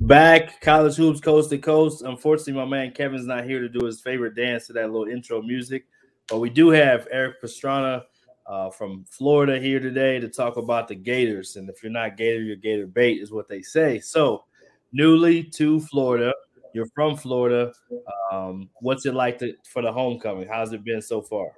Back, college hoops coast to coast. Unfortunately, my man Kevin's not here to do his favorite dance to that little intro music, but we do have Erik Pastrana uh, from Florida here today to talk about the Gators. And if you're not Gator, you're Gator bait, is what they say. So, newly to Florida, you're from Florida. Um, what's it like to, for the homecoming? How's it been so far?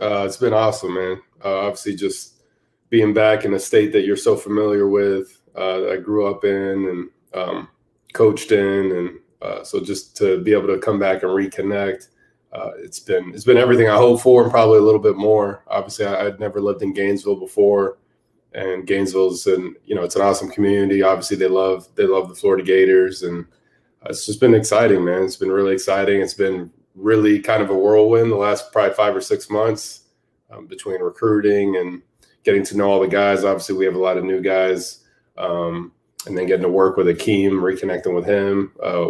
Uh, it's been awesome, man. Uh, obviously, just being back in a state that you're so familiar with, uh, that I grew up in, and um, coached in, and uh, so just to be able to come back and reconnect, uh, it's been it's been everything I hoped for, and probably a little bit more. Obviously, I, would never lived in Gainesville before, and Gainesville's and you know it's an awesome community. Obviously, they love they love the Florida Gators, and uh, it's just been exciting, man. It's been really exciting. It's been really kind of a whirlwind the last probably five or six months um, between recruiting and getting to know all the guys. Obviously, we have a lot of new guys. Um, and then getting to work with Akeem, reconnecting with him, uh,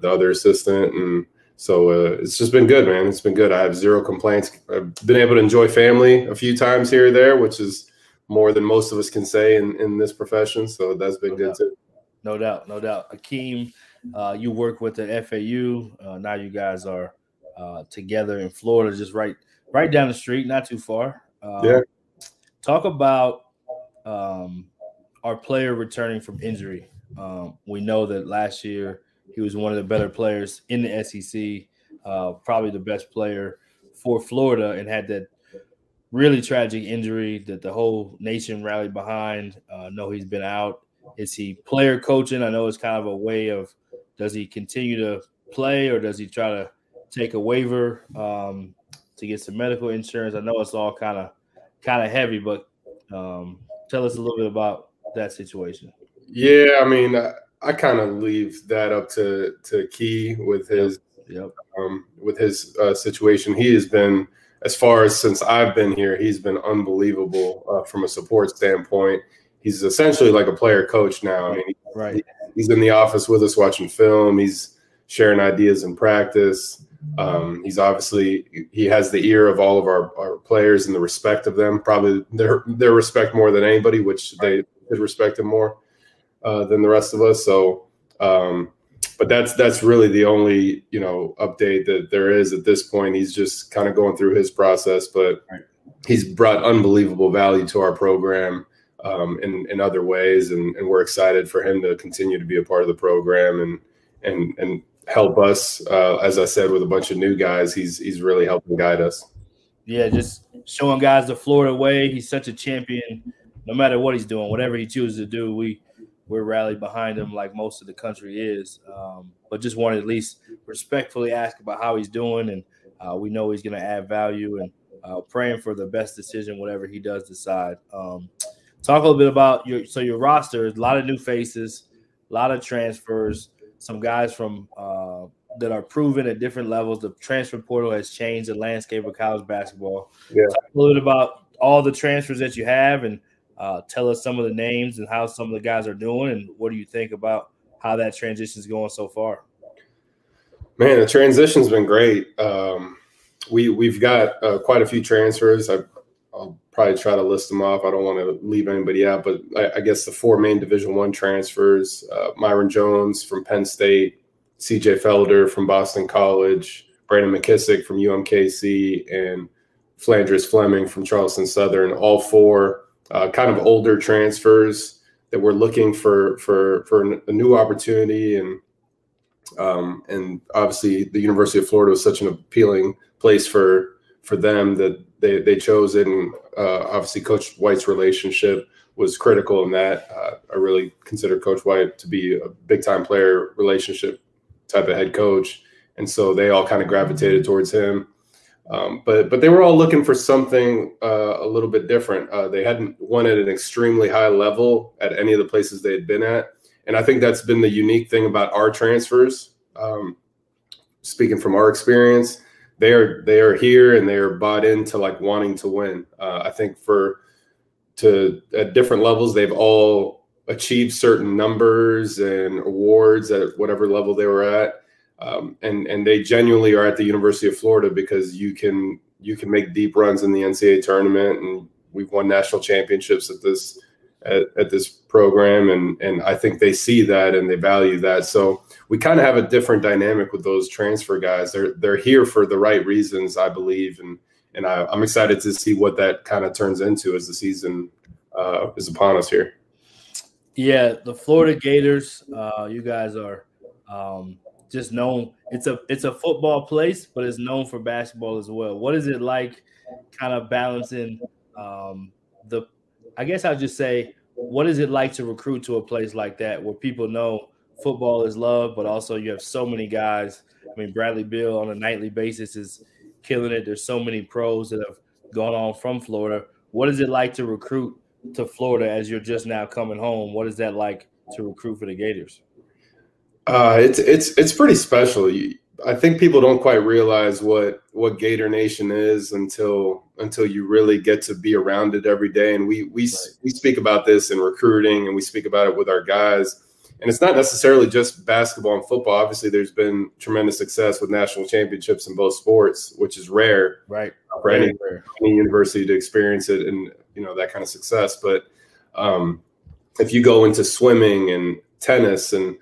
the other assistant, and so uh, it's just been good, man. It's been good. I have zero complaints. I've been able to enjoy family a few times here or there, which is more than most of us can say in, in this profession. So that's been no good doubt. too. No doubt, no doubt. Akeem, uh, you work with the FAU. Uh, now you guys are uh, together in Florida, just right right down the street, not too far. Um, yeah. Talk about um, our player returning from injury. Um, we know that last year he was one of the better players in the SEC, uh, probably the best player for Florida, and had that really tragic injury that the whole nation rallied behind. Uh, know he's been out. Is he player coaching? I know it's kind of a way of does he continue to play or does he try to take a waiver um, to get some medical insurance? I know it's all kind of kind of heavy, but um, tell us a little bit about that situation? Yeah, I mean, I, I kind of leave that up to to Key with his yep. Um, with his uh, situation. He has been, as far as since I've been here, he's been unbelievable uh, from a support standpoint. He's essentially like a player coach now. I mean, right. He, he's in the office with us watching film. He's sharing ideas in practice. Um, he's obviously he has the ear of all of our, our players and the respect of them. Probably their their respect more than anybody, which they could respect him more uh, than the rest of us. So, um, but that's that's really the only you know update that there is at this point. He's just kind of going through his process, but he's brought unbelievable value to our program um, in in other ways, and, and we're excited for him to continue to be a part of the program and and and help us. Uh, as I said, with a bunch of new guys, he's he's really helping guide us. Yeah, just showing guys the Florida way. He's such a champion no matter what he's doing, whatever he chooses to do, we we're rallied behind him like most of the country is. Um, but just want to at least respectfully ask about how he's doing, and uh, we know he's going to add value, and uh, praying for the best decision whatever he does decide. Um, talk a little bit about your so your roster. A lot of new faces, a lot of transfers. some guys from uh, that are proven at different levels. The transfer portal has changed the landscape of college basketball. Yeah. Talk a little bit about all the transfers that you have, and uh, tell us some of the names and how some of the guys are doing, and what do you think about how that transition is going so far? Man, the transition's been great. Um, we we've got uh, quite a few transfers. I, will probably try to list them off. I don't want to leave anybody out, but I, I guess the four main Division One transfers: uh, Myreon Jones from Penn State, C.J. Felder from Boston College, Brandon McKissick from UMKC, and Phlandrous Fleming from Charleston Southern. All four uh, kind of older transfers that we're looking for for for a new opportunity and um, and obviously the University of Florida was such an appealing place for for them that they they chose it. And uh, obviously, Coach White's relationship was critical in that. Uh, I really consider Coach White to be a big time player relationship type of head coach, and so they all kind of gravitated towards him. Um, but but they were all looking for something uh, a little bit different. Uh, they hadn't won at an extremely high level at any of the places they had been at, and I think that's been the unique thing about our transfers. Um, speaking from our experience, they are they are here and they are bought into like wanting to win. Uh, I think for to at different levels, they've all achieved certain numbers and awards at whatever level they were at, um, and and they genuinely are at the University of Florida because you can you can make deep runs in the NCAA tournament, and we've won national championships at this at, at this program, and and I think they see that and they value that. So we kind of have a different dynamic with those transfer guys. They're they're here for the right reasons, I believe, and and I, am excited to see what that kind of turns into as the season uh, is upon us here. Yeah, the Florida Gators. Uh, you guys are um, just known. It's a it's a football place, but it's known for basketball as well. What is it like, kind of balancing um, the? I guess I'll just say, what is it like to recruit to a place like that where people know football is love, but also you have so many guys. I mean, Bradley Beal on a nightly basis is killing it. There's so many pros that have gone on from Florida. What is it like to recruit to Florida as you're just now coming home? What is that like to recruit for the Gators? Uh, it's it's it's pretty special. I think people don't quite realize what what Gator Nation is until until you really get to be around it every day. And we we right. we speak about this in recruiting, and we speak about it with our guys and it's not necessarily just basketball and football. Obviously, there's been tremendous success with national championships in both sports, which is rare, right, for any, any university to experience it and you know that kind of success. But um, if you go into swimming and tennis and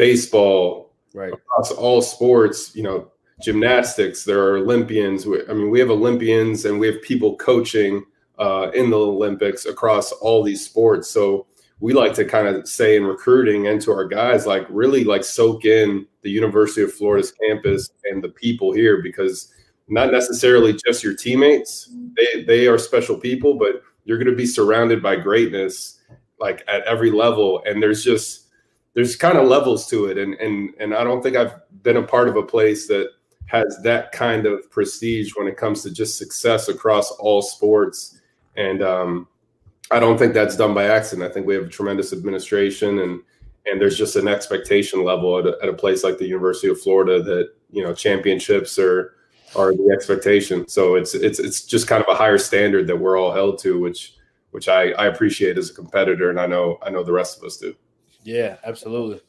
baseball, right, across all sports, you know, gymnastics, there are Olympians. I mean, we have Olympians and we have people coaching uh, in the Olympics across all these sports. So we like to kind of say in recruiting and to our guys, like really like soak in the University of Florida's campus and the people here because not necessarily just your teammates, they they are special people, but you're going to be surrounded by greatness like at every level and there's just there's kind of levels to it and and and I don't think I've been a part of a place that has that kind of prestige when it comes to just success across all sports and um I don't think that's done by accident. I think we have a tremendous administration and and there's just an expectation level at a, at a place like the University of Florida that you know championships are are the expectation. So it's it's it's just kind of a higher standard that we're all held to, which which I, I appreciate as a competitor, and I know I know the rest of us do. Yeah, absolutely,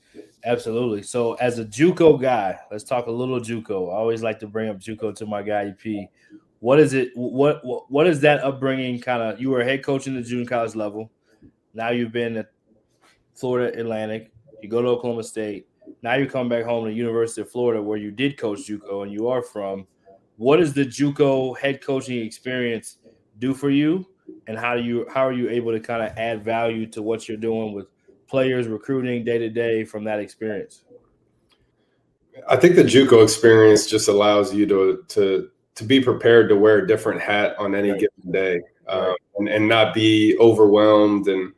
absolutely. So as a JUCO guy, let's talk a little JUCO. I always like to bring up JUCO to my guy EP what is it what what, what is that upbringing kind of you were a head coach in the junior college level. Now you've been at florida atlantic. You go to oklahoma state. Now you come back home to university of florida where you did coach juco and you are from. What does the juco head coaching experience do for you? And how do you how are you able to kind of add value to what you're doing with players recruiting day to day from that experience i think the juco experience just allows you to to to be prepared to wear a different hat on any right. given day um, and, and, not be overwhelmed. And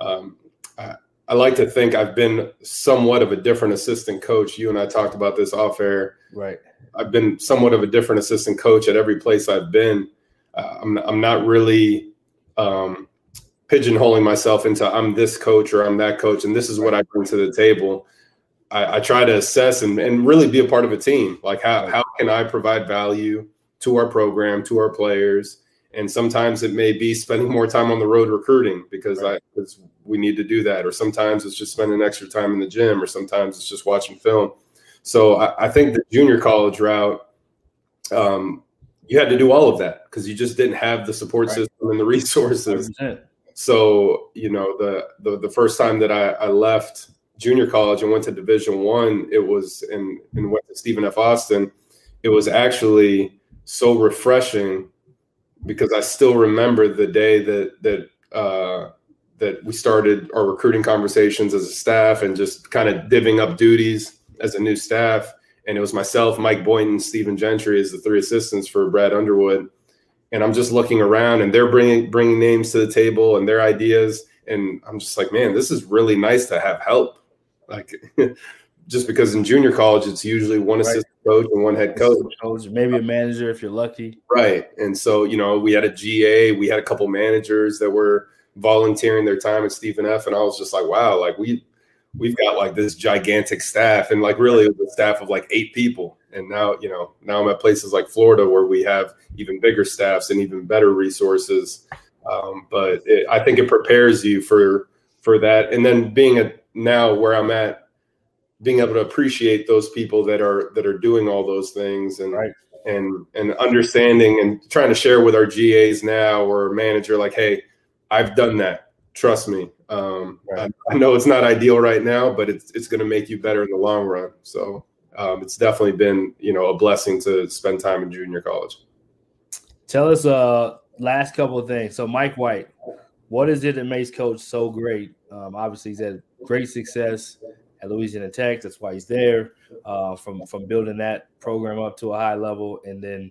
um, I, I, like to think I've been somewhat of a different assistant coach. You and I talked about this off air. Right. I've been somewhat of a different assistant coach at every place I've been. Uh, I'm, I'm not really um, pigeonholing myself into I'm this coach or I'm that coach and this is what I bring to the table. I, I, try to assess and, and really be a part of a team. Like how how can I provide value to our program, to our players? And sometimes it may be spending more time on the road recruiting because right. I because we need to do that. Or sometimes it's just spending extra time in the gym, or sometimes it's just watching film. So I, I think the junior college route, um, you had to do all of that because you just didn't have the support right. system and the resources. 100%. So you know the, the the first time that I, I left junior college and went to Division One, it was and and went to Stephen F. Austin. It was actually so refreshing because I still remember the day that that uh, that we started our recruiting conversations as a staff and just kind of divvying up duties as a new staff. And it was myself, Mike Boynton, Stephen Gentry as the three assistants for Brad Underwood. And I'm just looking around and they're bringing bringing names to the table and their ideas. And I'm just like, man, this is really nice to have help. Like just because in junior college it's usually one right. assistant coach and one head coach. maybe a manager if you're lucky. Right. And so, you know, we had a GA, we had a couple managers that were volunteering their time at Stephen F. And I was just like, wow, like we we've got like this gigantic staff and like really a staff of like eight people. And now, you know, now I'm at places like Florida where we have even bigger staffs and even better resources. Um, but it, I think it prepares you for for that. And then being a now where I'm at, being able to appreciate those people that are that are doing all those things and right. and and understanding and trying to share with our GAs now or manager like, hey, I've done that. Trust me. Um, right. I, I, know it's not ideal right now, but it's it's going to make you better in the long run. So um, it's definitely been you know a blessing to spend time in junior college. Tell us uh last couple of things. So Mike White, what is it that makes Coach so great? Um, obviously, he's had great success at Louisiana Tech. That's why he's there. Uh, from from building that program up to a high level, and then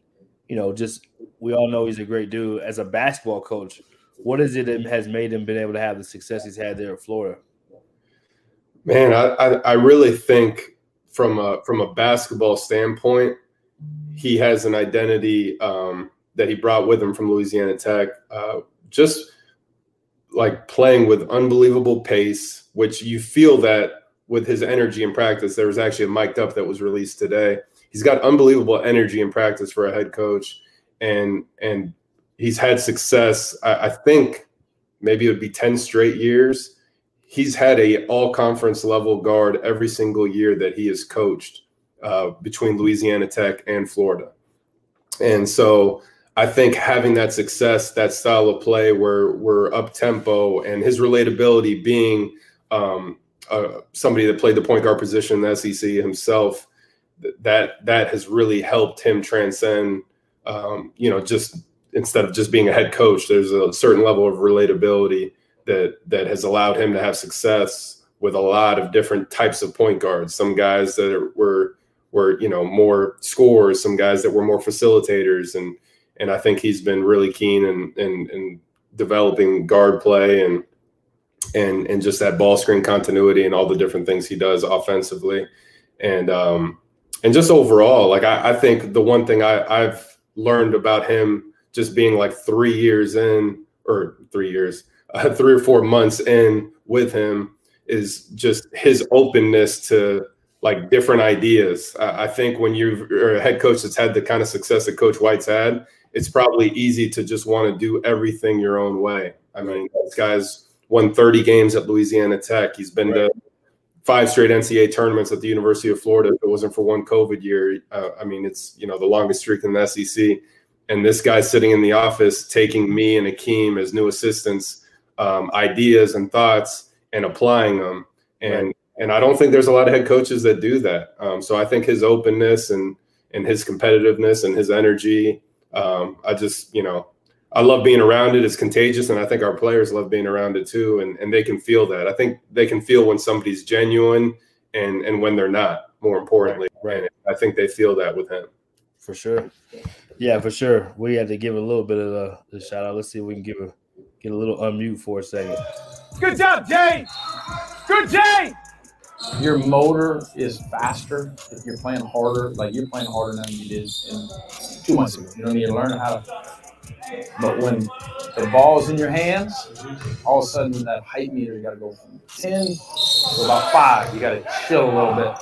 you know just we all know he's a great dude as a basketball coach what is it that has made him been able to have the success he's had there at Florida? Man, I, I, I really think from a from a basketball standpoint, he has an identity um, that he brought with him from Louisiana Tech. Uh, just like playing with unbelievable pace, which you feel that with his energy in practice. There was actually a mic'd up that was released today. He's got unbelievable energy in practice for a head coach, and and he's had success. I, I think maybe it would be 10 straight years. He's had a all conference level guard every single year that he has coached uh, between Louisiana Tech and Florida. And so I think having that success, that style of play where we're up tempo and his relatability being um, uh, somebody that played the point guard position in the SEC himself, that that has really helped him transcend, um, you know, just instead of just being a head coach, there's a certain level of relatability that that has allowed him to have success with a lot of different types of point guards. Some guys that were were you know more scorers, some guys that were more facilitators, and and I think he's been really keen in in, in developing guard play and and and just that ball screen continuity and all the different things he does offensively, and um and just overall, like I, I think the one thing I, I've learned about him just being like three years in or three years, uh, three or four months in with him is just his openness to like different ideas. I, I think when you're a head coach that's had the kind of success that Coach White's had, it's probably easy to just want to do everything your own way. I mean, this guy's won 30 games at Louisiana Tech. He's been right. to five straight NCAA tournaments at the University of Florida. If it wasn't for one COVID year, uh, I mean, it's you know the longest streak in the SEC and this guy's sitting in the office taking me and Akeem as new assistants um, ideas and thoughts and applying them and right. and I don't think there's a lot of head coaches that do that um, so I think his openness and and his competitiveness and his energy um, I just you know I love being around it it's contagious and I think our players love being around it too and and they can feel that I think they can feel when somebody's genuine and and when they're not more importantly right, right. I think they feel that with him for sure yeah, for sure. We had to give a little bit of the, the shout out. Let's see if we can give a get a little unmute for a second. Good job, Jay. Good Jay. Your motor is faster if you're playing harder. Like you're playing harder than you did in two months ago. You don't need to learn how to But when the ball's in your hands, all of a sudden that height meter, you got to go from 10 to about five. You got to chill a little bit.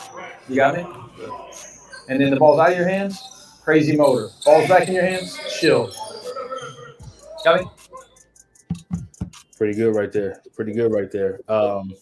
You got me? And then the ball's out of your hands, crazy motor. Ball's back in your hands, chill. Got me? Pretty good right there. Pretty good right there. Um,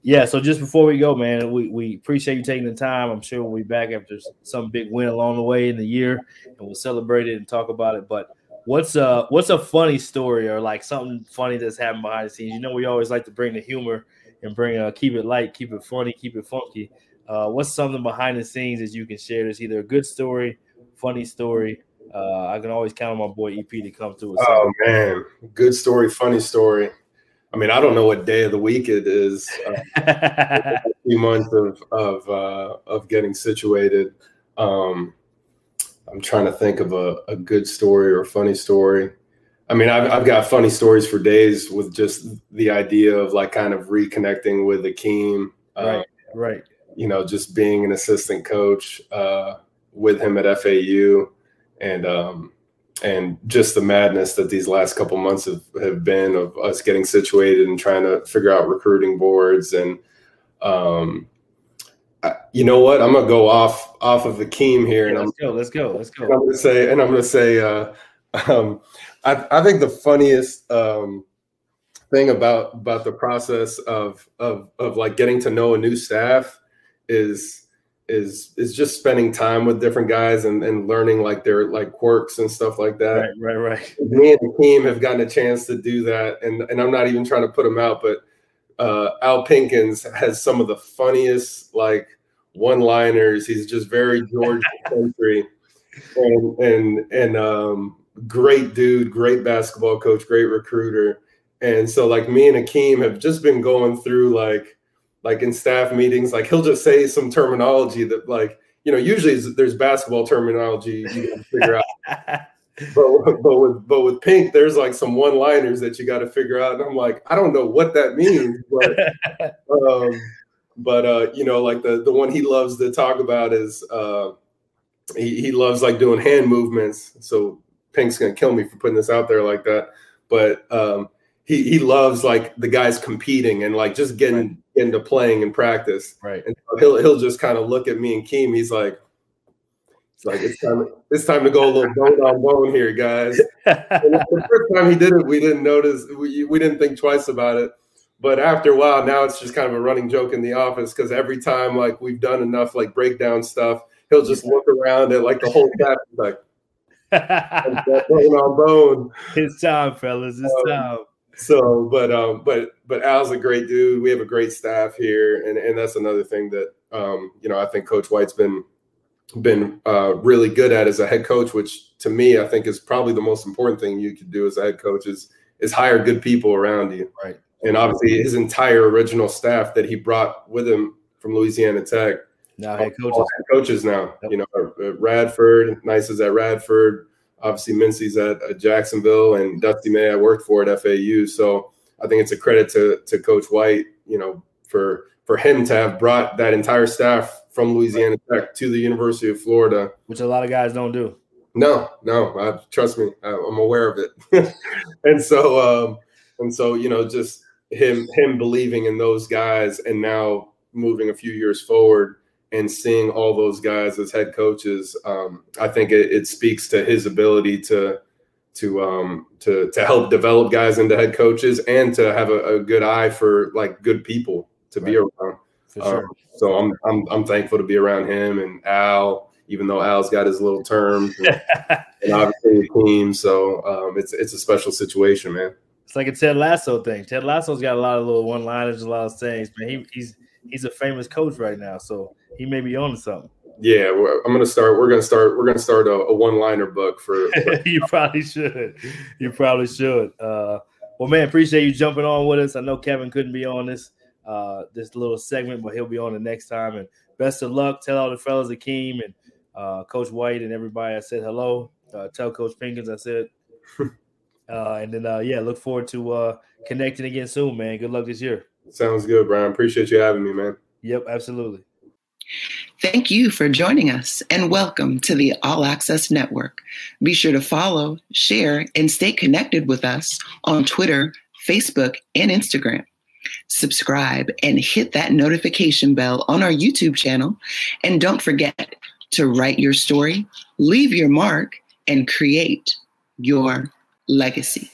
yeah, so just before we go, man, we, we appreciate you taking the time. I'm sure we'll be back after some big win along the way in the year and we'll celebrate it and talk about it. But what's a what's a funny story or like something funny that's happened behind the scenes? You know, we always like to bring the humor and bring uh keep it light, keep it funny, keep it funky. Uh, what's something behind the scenes that you can share that's either a good story, funny story? Uh, I can always count on my boy EP to come through. Oh man, good story, funny story. I mean, I don't know what day of the week it is. Uh, a few months of of uh, of getting situated. Um, I'm trying to think of a, a good story or a funny story. I mean, I've, I've got funny stories for days with just the idea of like kind of reconnecting with Akeem. Uh, right, right. You know, just being an assistant coach uh, with him at FAU, and um, and just the madness that these last couple months have, have been of us getting situated and trying to figure out recruiting boards and um, I, you know what? I'm gonna go off off of the keem here and let's I'm, go let's go let's go. i'm gonna say and i'm gonna say uh, um, I, I think the funniest um, thing about about the process of of of like getting to know a new staff is is is just spending time with different guys and, and learning like their like quirks and stuff like that. Right, right, right. Me and the team have gotten a chance to do that, and and I'm not even trying to put them out, but uh, Al Pinkins has some of the funniest like one-liners. He's just very George country, and and and um, great dude, great basketball coach, great recruiter. And so like me and Akeem have just been going through like like in staff meetings, like he'll just say some terminology that like, you know, usually there's basketball terminology you can figure out. but, but with but with Pink, there's like some one-liners that you got to figure out. And I'm like, I don't know what that means, but um, but uh, you know, like the the one he loves to talk about is uh he, he loves like doing hand movements. So Pink's gonna kill me for putting this out there like that. But um he he loves like the guys competing and like just getting. Into playing and practice. Right. And so he'll he'll just kind of look at me and Keem. He's like, it's like it's time it's time to go a little bone on bone here, guys. the first time he did it, we didn't notice we we didn't think twice about it. But after a while, now it's just kind of a running joke in the office because every time like we've done enough like breakdown stuff, he'll just look around at like the whole staff like bone on bone. It's time, fellas. It's um, time so but um but but al's a great dude. We have a great staff here. And and that's another thing that um you know i think coach white's been been uh really good at as a head coach which to me i think is probably the most important thing you could do as a head coach is is hire good people around you. Right. And obviously his entire original staff that he brought with him from louisiana tech now head coaches, head coaches now yep. you know radford nice is at radford. Obviously Mincy's at, at, Jacksonville and Dusty May I worked for at FAU. So I think it's a credit to to Coach White, you know, for for him to have brought that entire staff from Louisiana Tech to the University of Florida, which a lot of guys don't do. No, no, I, trust me, I, am aware of it. and so, um, and so, you know, just him him believing in those guys, and now moving a few years forward and seeing all those guys as head coaches, um, I think it, it, speaks to his ability to to um, to to help develop guys into head coaches and to have a, a good eye for like good people to right. be around. For sure. Um, so I'm, I'm I'm thankful to be around him and Al, even though Al's got his little terms and, and obviously the team. So um, it's it's a special situation, man. It's like a Ted Lasso thing. Ted Lasso's got a lot of little one liners, a lot of sayings, but he, he's he's a famous coach right now. So he may be on something. Yeah, I'm gonna start. We're gonna start. We're gonna start a, a one-liner book for. for- you probably should. You probably should. Uh, well, man, appreciate you jumping on with us. I know Kevin couldn't be on this uh, this little segment, but he'll be on the next time. And best of luck. Tell all the fellas, Akeem and uh, Coach White and everybody. I said hello. Uh, tell Coach Pinkins I said. uh, and then uh, yeah, look forward to uh, connecting again soon, man. Good luck this year. Sounds good, Brian. Appreciate you having me, man. Yep, absolutely. Thank you for joining us and welcome to the All Access Network. Be sure to follow, share, and stay connected with us on Twitter, Facebook, and Instagram. Subscribe and hit that notification bell on our YouTube channel. And don't forget to write your story, leave your mark, and create your legacy.